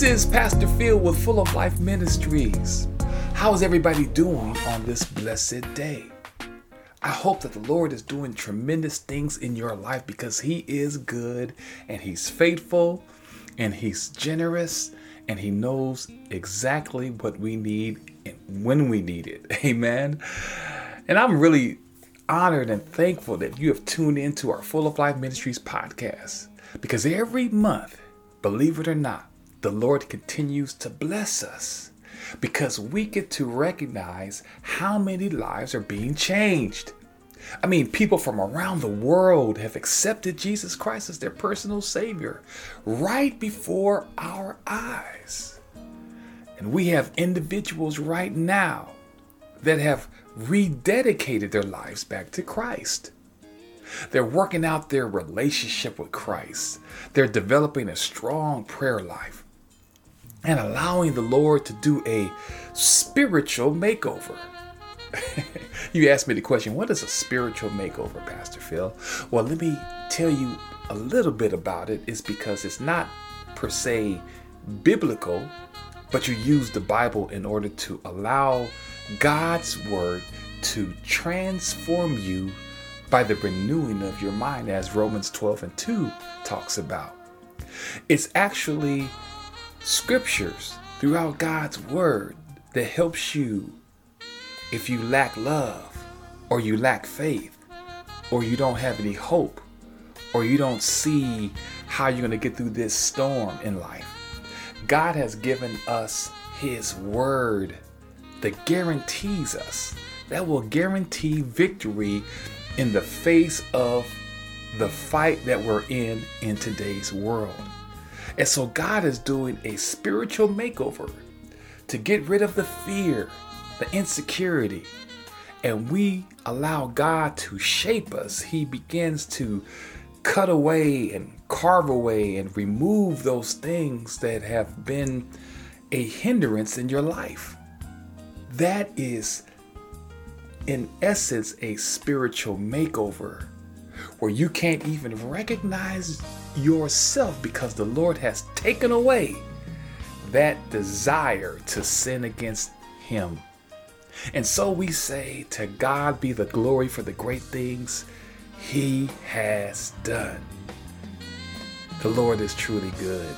This is Pastor Phil with Full of Life Ministries. How's everybody doing on this blessed day? I hope that the Lord is doing tremendous things in your life because He is good and He's faithful and He's generous and He knows exactly what we need and when we need it. Amen. And I'm really honored and thankful that you have tuned into our Full of Life Ministries podcast because every month, believe it or not, the Lord continues to bless us because we get to recognize how many lives are being changed. I mean, people from around the world have accepted Jesus Christ as their personal Savior right before our eyes. And we have individuals right now that have rededicated their lives back to Christ. They're working out their relationship with Christ. They're developing a strong prayer life and allowing the Lord to do a spiritual makeover. you asked me the question, what is a spiritual makeover, Pastor Phil? Well, let me tell you a little bit about it. It's because it's not per se biblical, but you use the Bible in order to allow God's word to transform you by the renewing of your mind, as Romans 12 and 2 talks about. It's actually scriptures throughout God's word that helps you if you lack love or you lack faith or you don't have any hope or you don't see how you're going to get through this storm in life. God has given us his word that guarantees us that will guarantee victory in the face of the fight that we're in in today's world. And so God is doing a spiritual makeover to get rid of the fear, the insecurity, and we allow God to shape us. He begins to cut away and carve away and remove those things that have been a hindrance in your life. That is, in essence, a spiritual makeover where you can't even recognize yourself because the Lord has taken away that desire to sin against Him. And so we say, To God be the glory for the great things He has done. The Lord is truly good.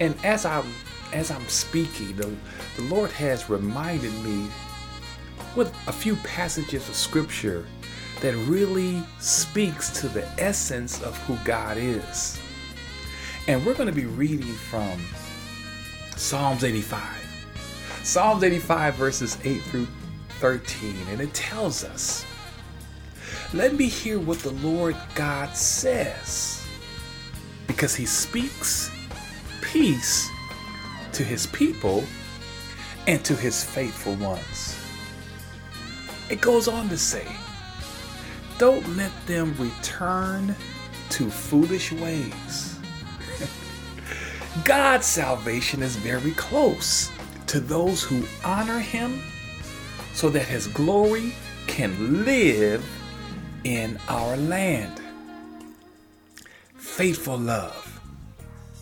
And as I'm as I'm speaking, the, the Lord has reminded me with a few passages of scripture that really speaks to the essence of who God is. And we're going to be reading from Psalms 85. Psalms 85, verses 8 through 13. And it tells us, Let me hear what the Lord God says, because he speaks peace to his people and to his faithful ones. It goes on to say, don't let them return to foolish ways. God's salvation is very close to those who honor Him so that His glory can live in our land. Faithful love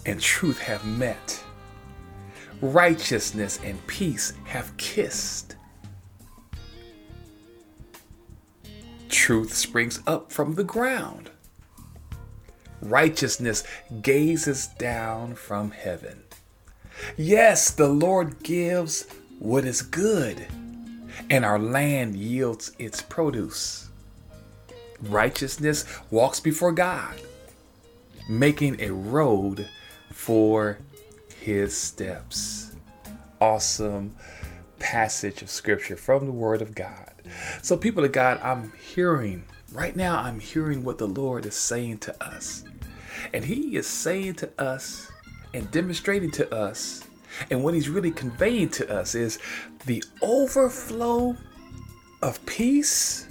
and truth have met, righteousness and peace have kissed. Truth springs up from the ground. Righteousness gazes down from heaven. Yes, the Lord gives what is good, and our land yields its produce. Righteousness walks before God, making a road for his steps. Awesome passage of scripture from the Word of God. So, people of God, I'm hearing, right now, I'm hearing what the Lord is saying to us. And He is saying to us and demonstrating to us, and what He's really conveying to us is the overflow of peace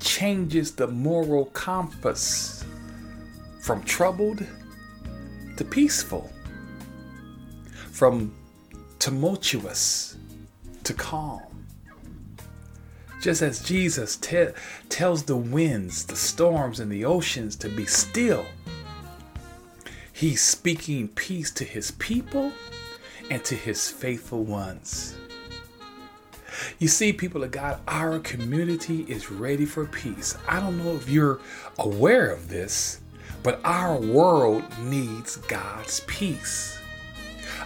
changes the moral compass from troubled to peaceful, from tumultuous to calm. Just as Jesus te- tells the winds, the storms, and the oceans to be still, He's speaking peace to his people and to his faithful ones. You see, people of God, our community is ready for peace. I don't know if you're aware of this, but our world needs God's peace.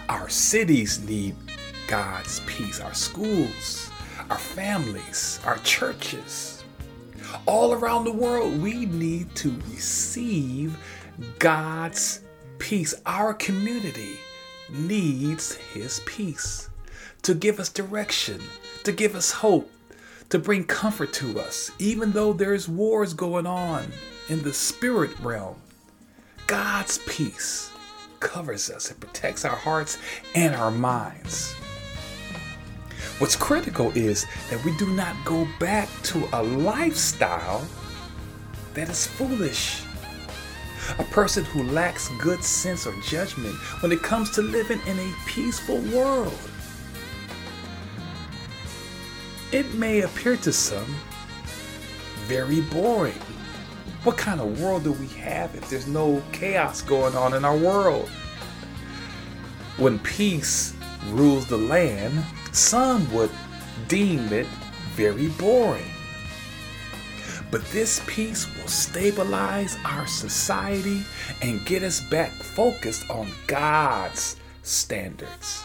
Our cities need God's peace. Our schools, our families, our churches, all around the world, we need to receive God's peace. Our community needs His peace to give us direction, to give us hope, to bring comfort to us, even though there's wars going on in the spirit realm. God's peace covers us, it protects our hearts and our minds. What's critical is that we do not go back to a lifestyle that is foolish. A person who lacks good sense or judgment when it comes to living in a peaceful world. It may appear to some very boring. What kind of world do we have if there's no chaos going on in our world? When peace rules the land, some would deem it very boring. But this peace will stabilize our society and get us back focused on God's standards.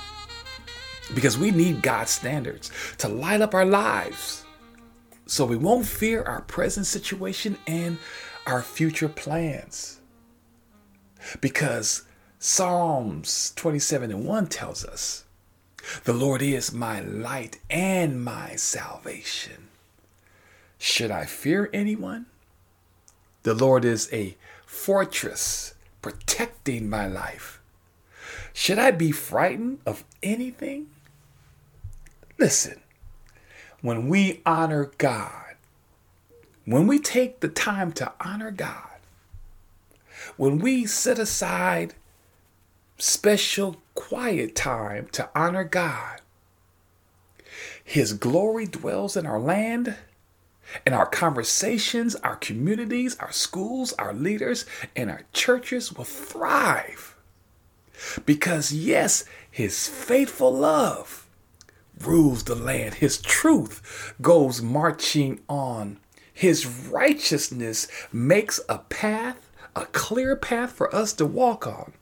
Because we need God's standards to light up our lives so we won't fear our present situation and our future plans. Because Psalms 27 and 1 tells us, The Lord is my light and my salvation. Should I fear anyone? The Lord is a fortress protecting my life. Should I be frightened of anything? Listen, when we honor God, when we take the time to honor God, when we set aside special quiet time to honor God, His glory dwells in our land, in our conversations, our communities, our schools, our leaders, and our churches will thrive. Because, yes, His faithful love rules the land. His truth goes marching on. His righteousness makes a path, a clear path for us to walk on.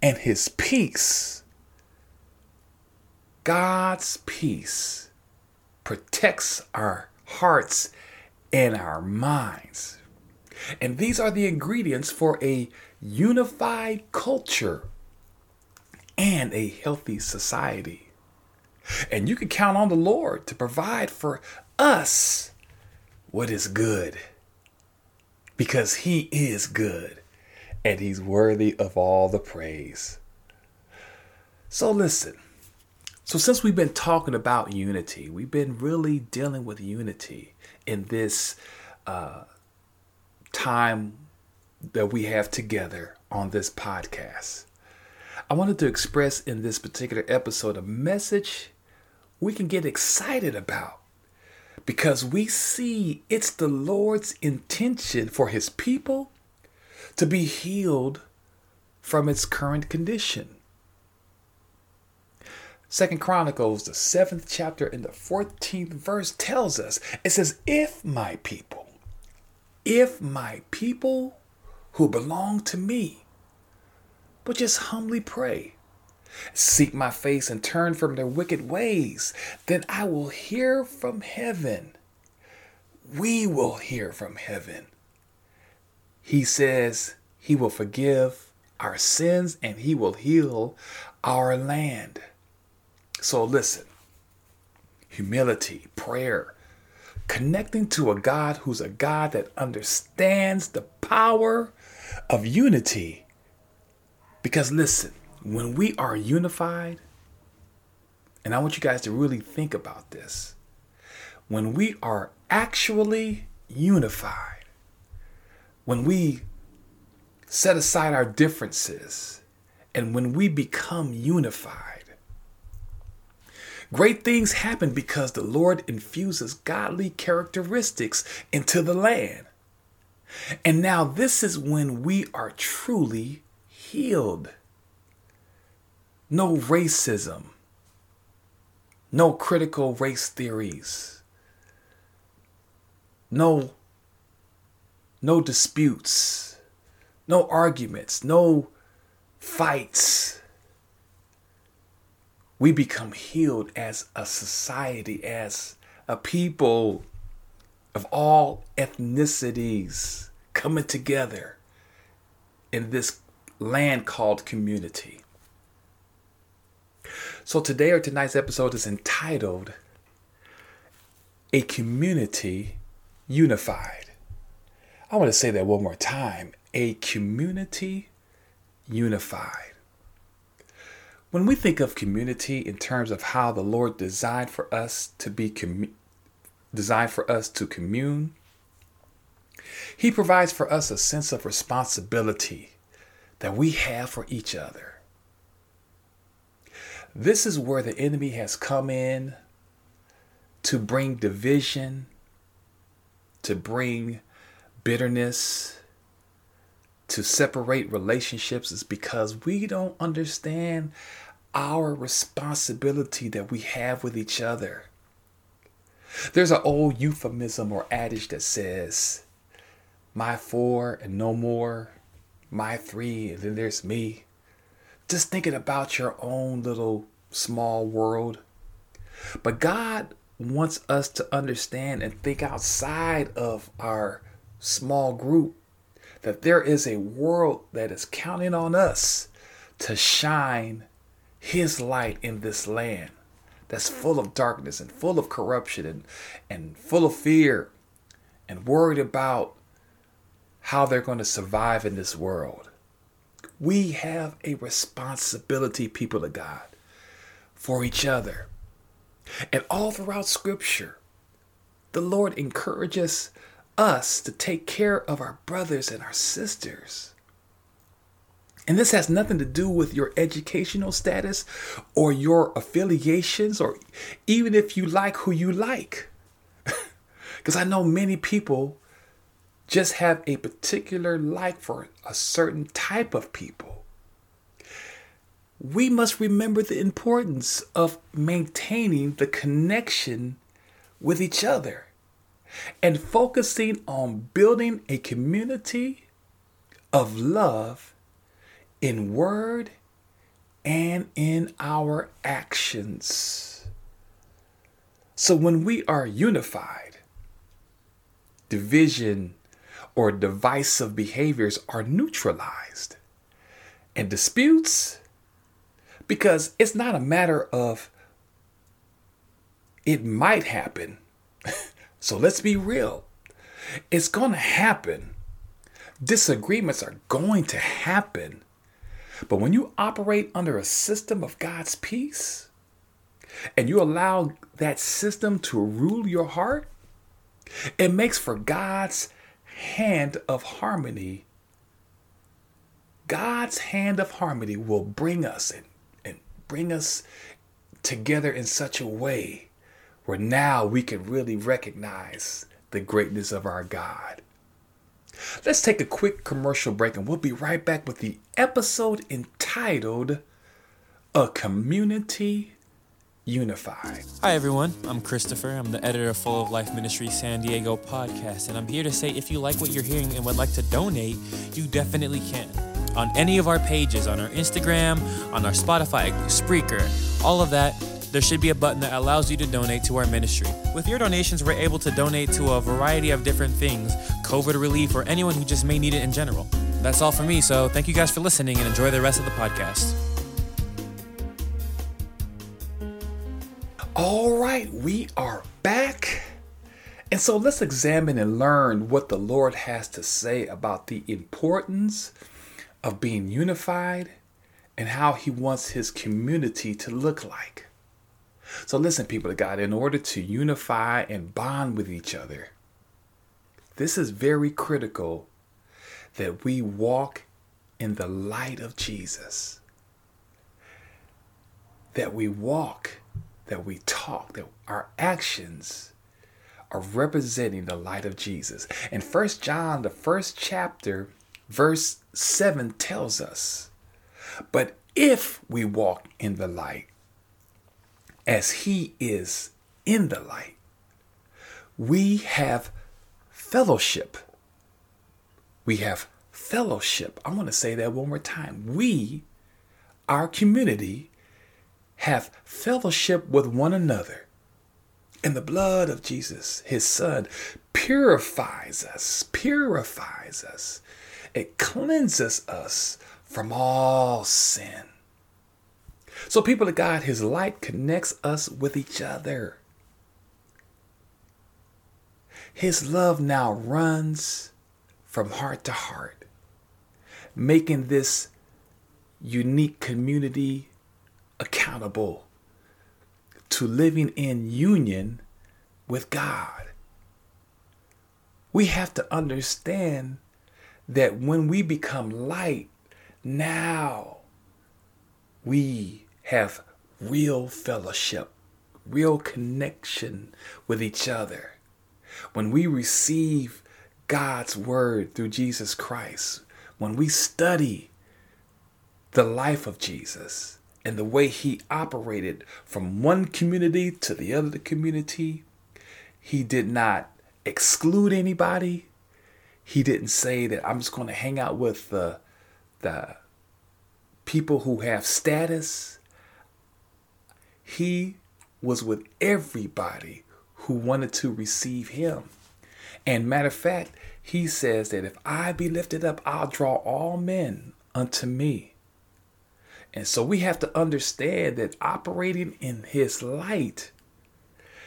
And his peace, God's peace, protects our hearts and our minds. And these are the ingredients for a unified culture and a healthy society. And you can count on the Lord to provide for us what is good. Because He is good and He's worthy of all the praise. So, listen. So, since we've been talking about unity, we've been really dealing with unity in this uh, time that we have together on this podcast. I wanted to express in this particular episode a message we can get excited about because we see it's the Lord's intention for his people to be healed from its current condition. Second Chronicles, the seventh chapter and the 14th verse tells us it says, If my people, if my people who belong to me, but just humbly pray, seek my face and turn from their wicked ways, then I will hear from heaven. We will hear from heaven. He says he will forgive our sins and he will heal our land. So listen humility, prayer, connecting to a God who's a God that understands the power of unity. Because listen, when we are unified, and I want you guys to really think about this, when we are actually unified, when we set aside our differences, and when we become unified, Great things happen because the Lord infuses godly characteristics into the land. And now, this is when we are truly healed. No racism. No critical race theories. No no disputes. No arguments, no fights. We become healed as a society, as a people of all ethnicities coming together in this land called community. So today or tonight's episode is entitled A Community Unified. I want to say that one more time. A community unified. When we think of community in terms of how the Lord designed for us to be commu- designed for us to commune, he provides for us a sense of responsibility that we have for each other. This is where the enemy has come in to bring division, to bring bitterness, to separate relationships, is because we don't understand our responsibility that we have with each other. There's an old euphemism or adage that says, my four and no more, my three, and then there's me. Just thinking about your own little small world. But God wants us to understand and think outside of our small group that there is a world that is counting on us to shine His light in this land that's full of darkness and full of corruption and, and full of fear and worried about how they're going to survive in this world. We have a responsibility, people of God, for each other. And all throughout Scripture, the Lord encourages us to take care of our brothers and our sisters. And this has nothing to do with your educational status or your affiliations or even if you like who you like. Because I know many people just have a particular like for a certain type of people. We must remember the importance of maintaining the connection with each other and focusing on building a community of love in word and in our actions. So when we are unified, division or divisive behaviors are neutralized. And disputes, because it's not a matter of it might happen. So let's be real. It's going to happen. Disagreements are going to happen. But when you operate under a system of God's peace and you allow that system to rule your heart, it makes for God's hand of harmony. God's hand of harmony will bring us and, and bring us together in such a way where now we can really recognize the greatness of our God. Let's take a quick commercial break and we'll be right back with the episode entitled A Community unified. Hi, everyone. I'm Christopher. I'm the editor of Full of Life Ministry San Diego podcast, and I'm here to say if you like what you're hearing and would like to donate, you definitely can. On any of our pages, on our Instagram, on our Spotify, Spreaker, all of that, there should be a button that allows you to donate to our ministry. With your donations, we're able to donate to a variety of different things COVID relief, or anyone who just may need it in general. That's all for me, so thank you guys for listening and enjoy the rest of the podcast. All right, we are back. And so let's examine and learn what the Lord has to say about the importance of being unified and how He wants His community to look like. So, listen, people of God, in order to unify and bond with each other, this is very critical that we walk in the light of Jesus. That we walk that we talk, that our actions are representing the light of Jesus. And First John, the first chapter, verse 7 tells us But if we walk in the light, as he is in the light, we have fellowship. We have fellowship. I want to say that one more time. We, our community, have fellowship with one another. And the blood of Jesus, his son, purifies us, purifies us. It cleanses us from all sin. So, people of God, his light connects us with each other. His love now runs from heart to heart, making this unique community accountable to living in union with God. We have to understand that when we become light, now we have real fellowship, real connection with each other. When we receive God's word through Jesus Christ, when we study the life of Jesus and the way he operated from one community to the other community, he did not exclude anybody. He didn't say that I'm just going to hang out with the, the people who have status. He was with everybody who wanted to receive him. And matter of fact, he says that if I be lifted up, I'll draw all men unto me. And so we have to understand that operating in his light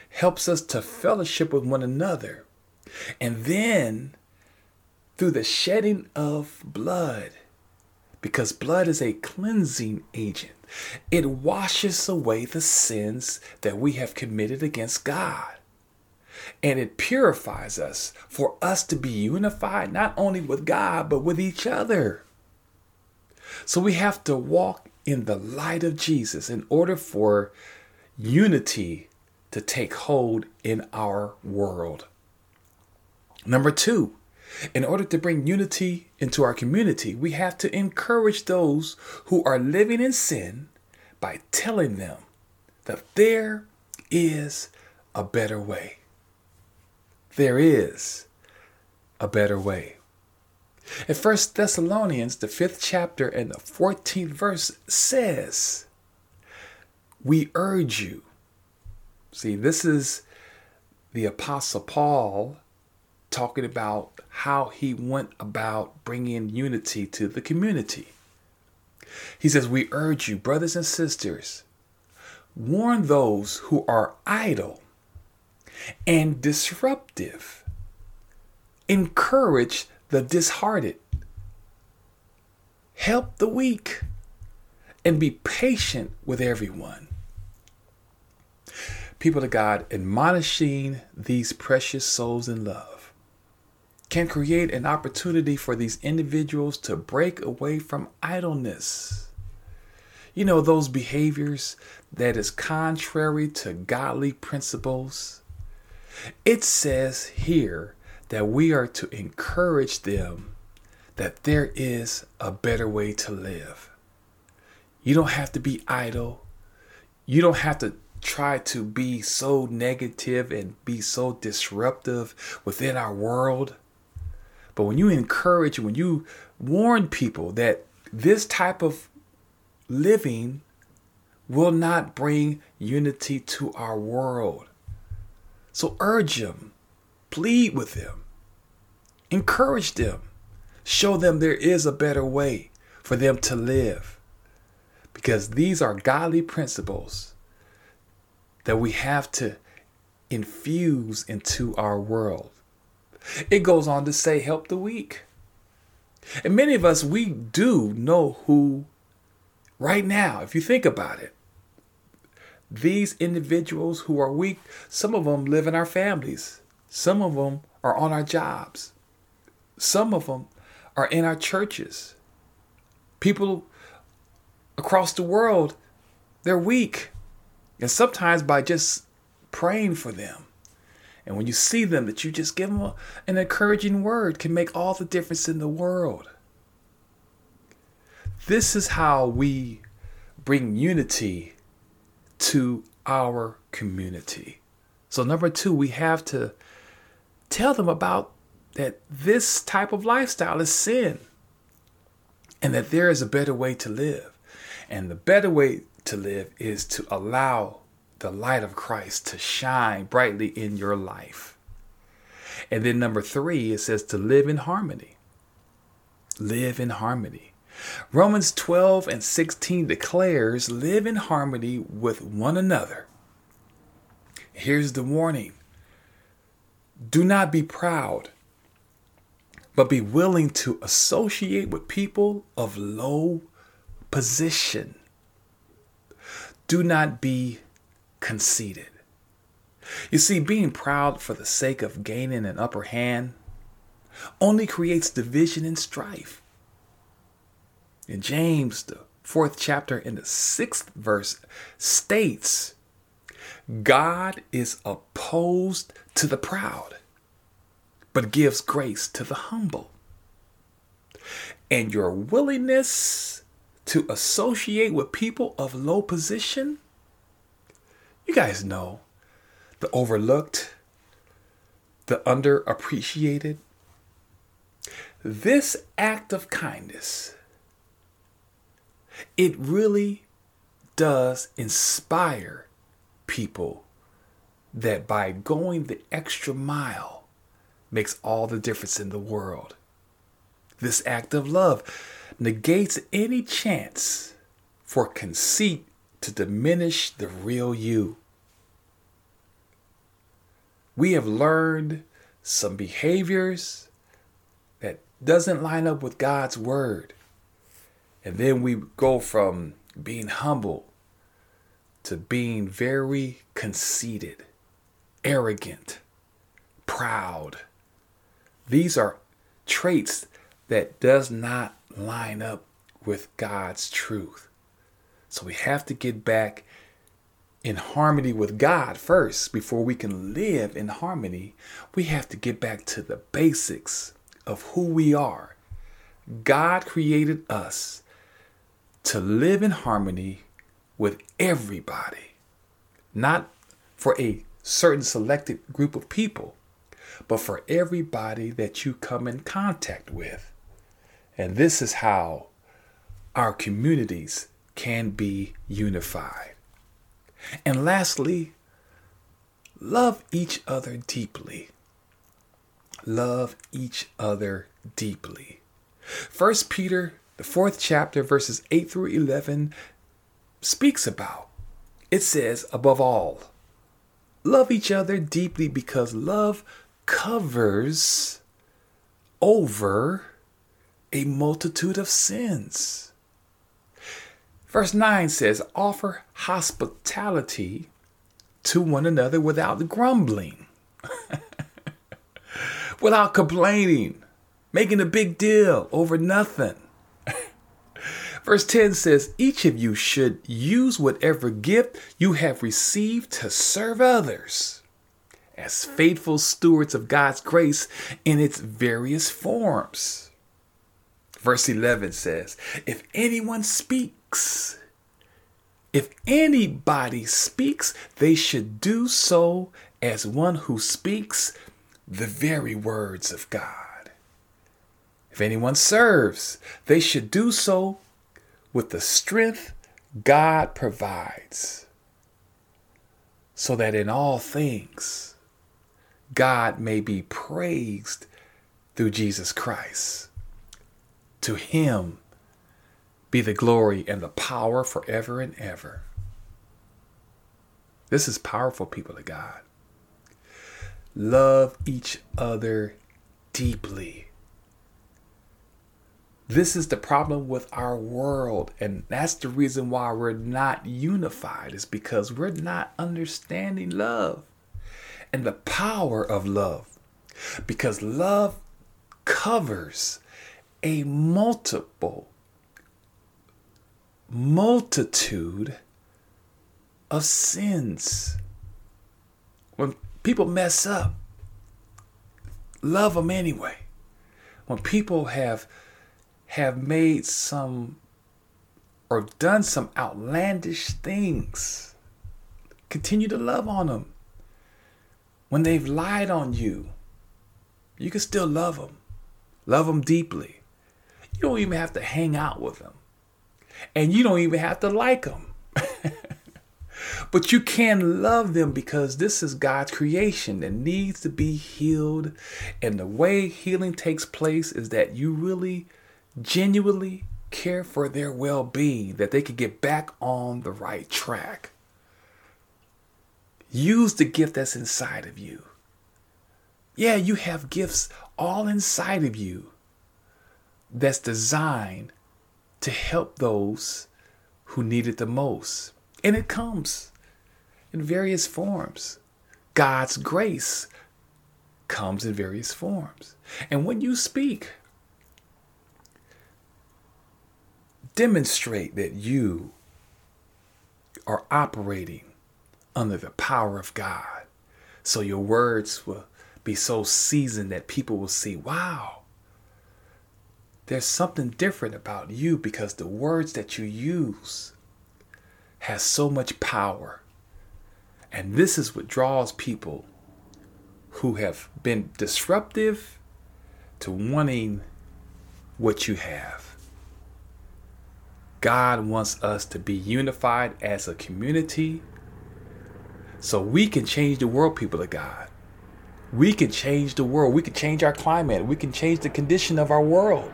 helps us to fellowship with one another. And then through the shedding of blood, because blood is a cleansing agent. It washes away the sins that we have committed against God. And it purifies us for us to be unified not only with God, but with each other. So we have to walk in the light of Jesus in order for unity to take hold in our world. Number two, in order to bring unity into our community, we have to encourage those who are living in sin by telling them that there is a better way. There is a better way. In 1 Thessalonians, the fifth chapter and the 14th verse says, We urge you. See, this is the Apostle Paul talking about how he went about bringing unity to the community. He says, We urge you, brothers and sisters, warn those who are idle and disruptive, encourage the disheartened, help the weak, and be patient with everyone. People of God, admonishing these precious souls in love can create an opportunity for these individuals to break away from idleness. You know, those behaviors that is contrary to godly principles. It says here that we are to encourage them that there is a better way to live. You don't have to be idle. You don't have to try to be so negative and be so disruptive within our world. But when you encourage, when you warn people that this type of living will not bring unity to our world. So urge them, plead with them, encourage them, show them there is a better way for them to live. Because these are godly principles that we have to infuse into our world. It goes on to say, help the weak. And many of us, we do know who, right now, if you think about it, these individuals who are weak, some of them live in our families, some of them are on our jobs, some of them are in our churches. People across the world, they're weak. And sometimes by just praying for them, and when you see them, that you just give them a, an encouraging word can make all the difference in the world. This is how we bring unity to our community. So, number two, we have to tell them about that this type of lifestyle is sin and that there is a better way to live. And the better way to live is to allow the light of Christ to shine brightly in your life. And then number three, it says to live in harmony. Live in harmony. Romans 12 and 16 declares live in harmony with one another. Here's the warning do not be proud, but be willing to associate with people of low position. Do not be conceited. You see, being proud for the sake of gaining an upper hand only creates division and strife. In James, the fourth chapter, in the sixth verse, states God is opposed to the proud, but gives grace to the humble. And your willingness to associate with people of low position, you guys know the overlooked, the underappreciated. This act of kindness it really does inspire people that by going the extra mile makes all the difference in the world. This act of love negates any chance for conceit to diminish the real you. We have learned some behaviors that doesn't line up with God's word. And then we go from being humble to being very conceited, arrogant, proud. These are traits that does not line up with God's truth. So we have to get back in harmony with God first before we can live in harmony. We have to get back to the basics of who we are. God created us to live in harmony with everybody, not for a certain selected group of people, but for everybody that you come in contact with. And this is how our communities can be unified. And lastly, love each other deeply. Love each other deeply. First Peter the fourth chapter, verses 8 through 11, speaks about. It says, above all, love each other deeply because love covers over a multitude of sins. Verse 9 says, offer hospitality to one another without grumbling, without complaining, making a big deal over nothing. Verse 10 says, Each of you should use whatever gift you have received to serve others as faithful stewards of God's grace in its various forms. Verse 11 says, If anyone speaks, if anybody speaks, they should do so as one who speaks the very words of God. If anyone serves, they should do so with the strength God provides, so that in all things God may be praised through Jesus Christ. To him be the glory and the power forever and ever. This is powerful, people of God. Love each other deeply. This is the problem with our world. And that's the reason why we're not unified, is because we're not understanding love and the power of love. Because love covers a multiple, multitude of sins. When people mess up, love them anyway. When people have have made some or done some outlandish things, continue to love on them. When they've lied on you, you can still love them. Love them deeply. You don't even have to hang out with them. And you don't even have to like them. but you can love them because this is God's creation that needs to be healed. And the way healing takes place is that you really, genuinely care for their well being, that they can get back on the right track. Use the gift that's inside of you. Yeah, you have gifts all inside of you that's designed to help those who need it the most. And it comes in various forms. God's grace comes in various forms. And when you speak, demonstrate that you are operating under the power of God. So your words will be so seasoned that people will see, wow, there's something different about you because the words that you use has so much power. And this is what draws people who have been disruptive to wanting what you have. God wants us to be unified as a community so we can change the world, people of God. We can change the world. We can change our climate. We can change the condition of our world.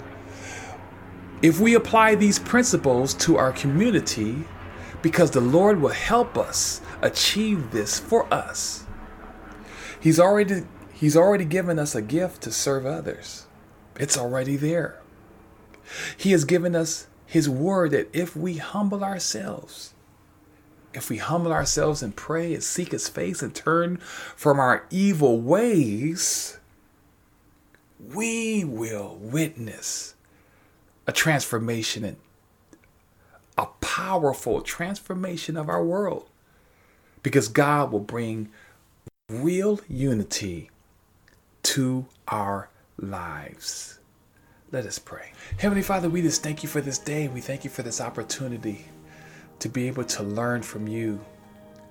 If we apply these principles to our community, because the Lord will help us achieve this for us. He's already He's already given us a gift to serve others. It's already there. He has given us his word that if we humble ourselves, if we humble ourselves and pray and seek his face and turn from our evil ways, we will witness a transformation and a powerful transformation of our world because God will bring real unity to our lives. Let us pray. Heavenly Father, we just thank you for this day. We thank you for this opportunity to be able to learn from you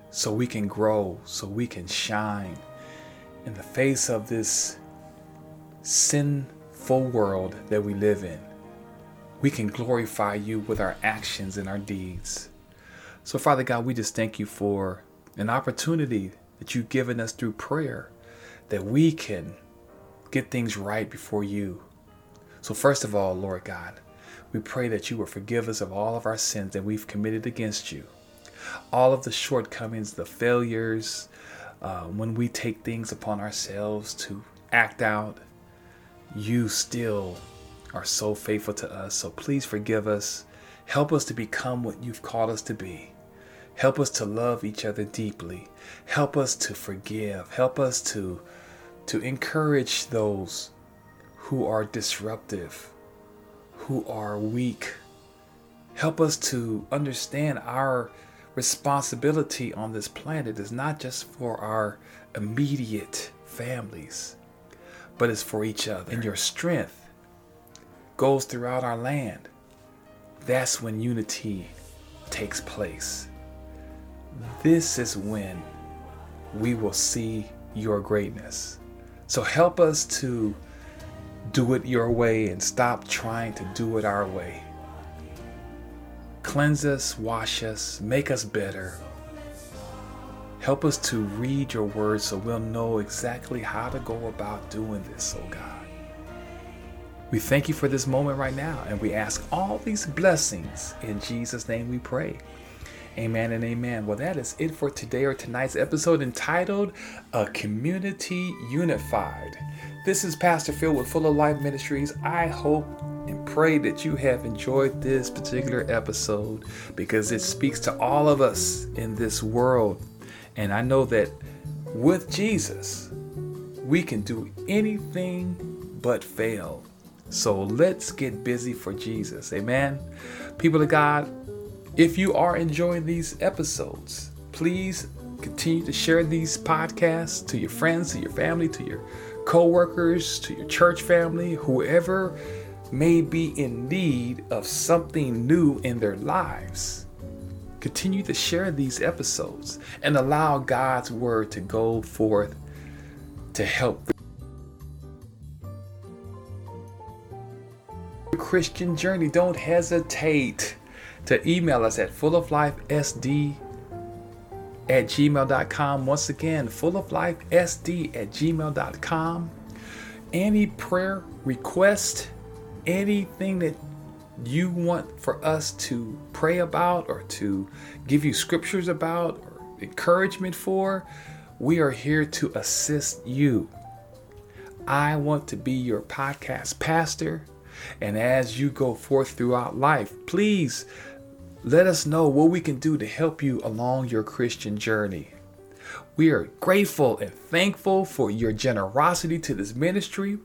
so we can grow, so we can shine in the face of this sinful world that we live in. We can glorify you with our actions and our deeds. So, Father God, we just thank you for an opportunity that you've given us through prayer that we can get things right before you. So, first of all, Lord God, we pray that you will forgive us of all of our sins that we've committed against you, all of the shortcomings, the failures, uh, when we take things upon ourselves to act out. You still are so faithful to us. So please forgive us. Help us to become what you've called us to be. Help us to love each other deeply. Help us to forgive. Help us to, to encourage those who are disruptive who are weak. Help us to understand our responsibility on this planet is not just for our immediate families, but it's for each other. And your strength goes throughout our land. That's when unity takes place. This is when we will see your greatness. So help us to do it your way and stop trying to do it our way. Cleanse us, wash us, make us better. Help us to read your word so we'll know exactly how to go about doing this, oh God. We thank you for this moment right now, and we ask all these blessings in Jesus' name we pray. Amen and amen. Well, that is it for today or tonight's episode entitled A Community Unified. This is Pastor Phil with Full of Life Ministries. I hope and pray that you have enjoyed this particular episode because it speaks to all of us in this world. And I know that with Jesus, we can do anything but fail. So let's get busy for Jesus. Amen. People of God, if you are enjoying these episodes, please continue to share these podcasts to your friends, to your family, to your co-workers, to your church family, whoever may be in need of something new in their lives. Continue to share these episodes and allow God's word to go forth to help the Christian journey. Don't hesitate to email us at fulloflifesd at gmail.com. Once again, fulloflifesd at gmail.com. Any prayer request, anything that you want for us to pray about or to give you scriptures about or encouragement for, we are here to assist you. I want to be your podcast pastor. And as you go forth throughout life, please let us know what we can do to help you along your Christian journey. We are grateful and thankful for your generosity to this ministry.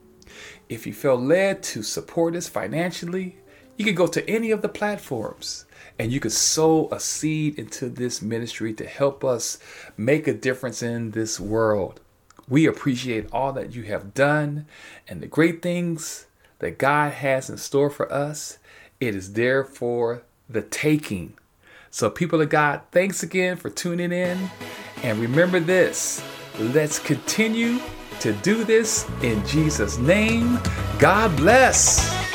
If you feel led to support us financially, you can go to any of the platforms and you can sow a seed into this ministry to help us make a difference in this world. We appreciate all that you have done and the great things that God has in store for us. It is there for the taking. So, people of God, thanks again for tuning in. And remember this let's continue to do this in Jesus' name. God bless.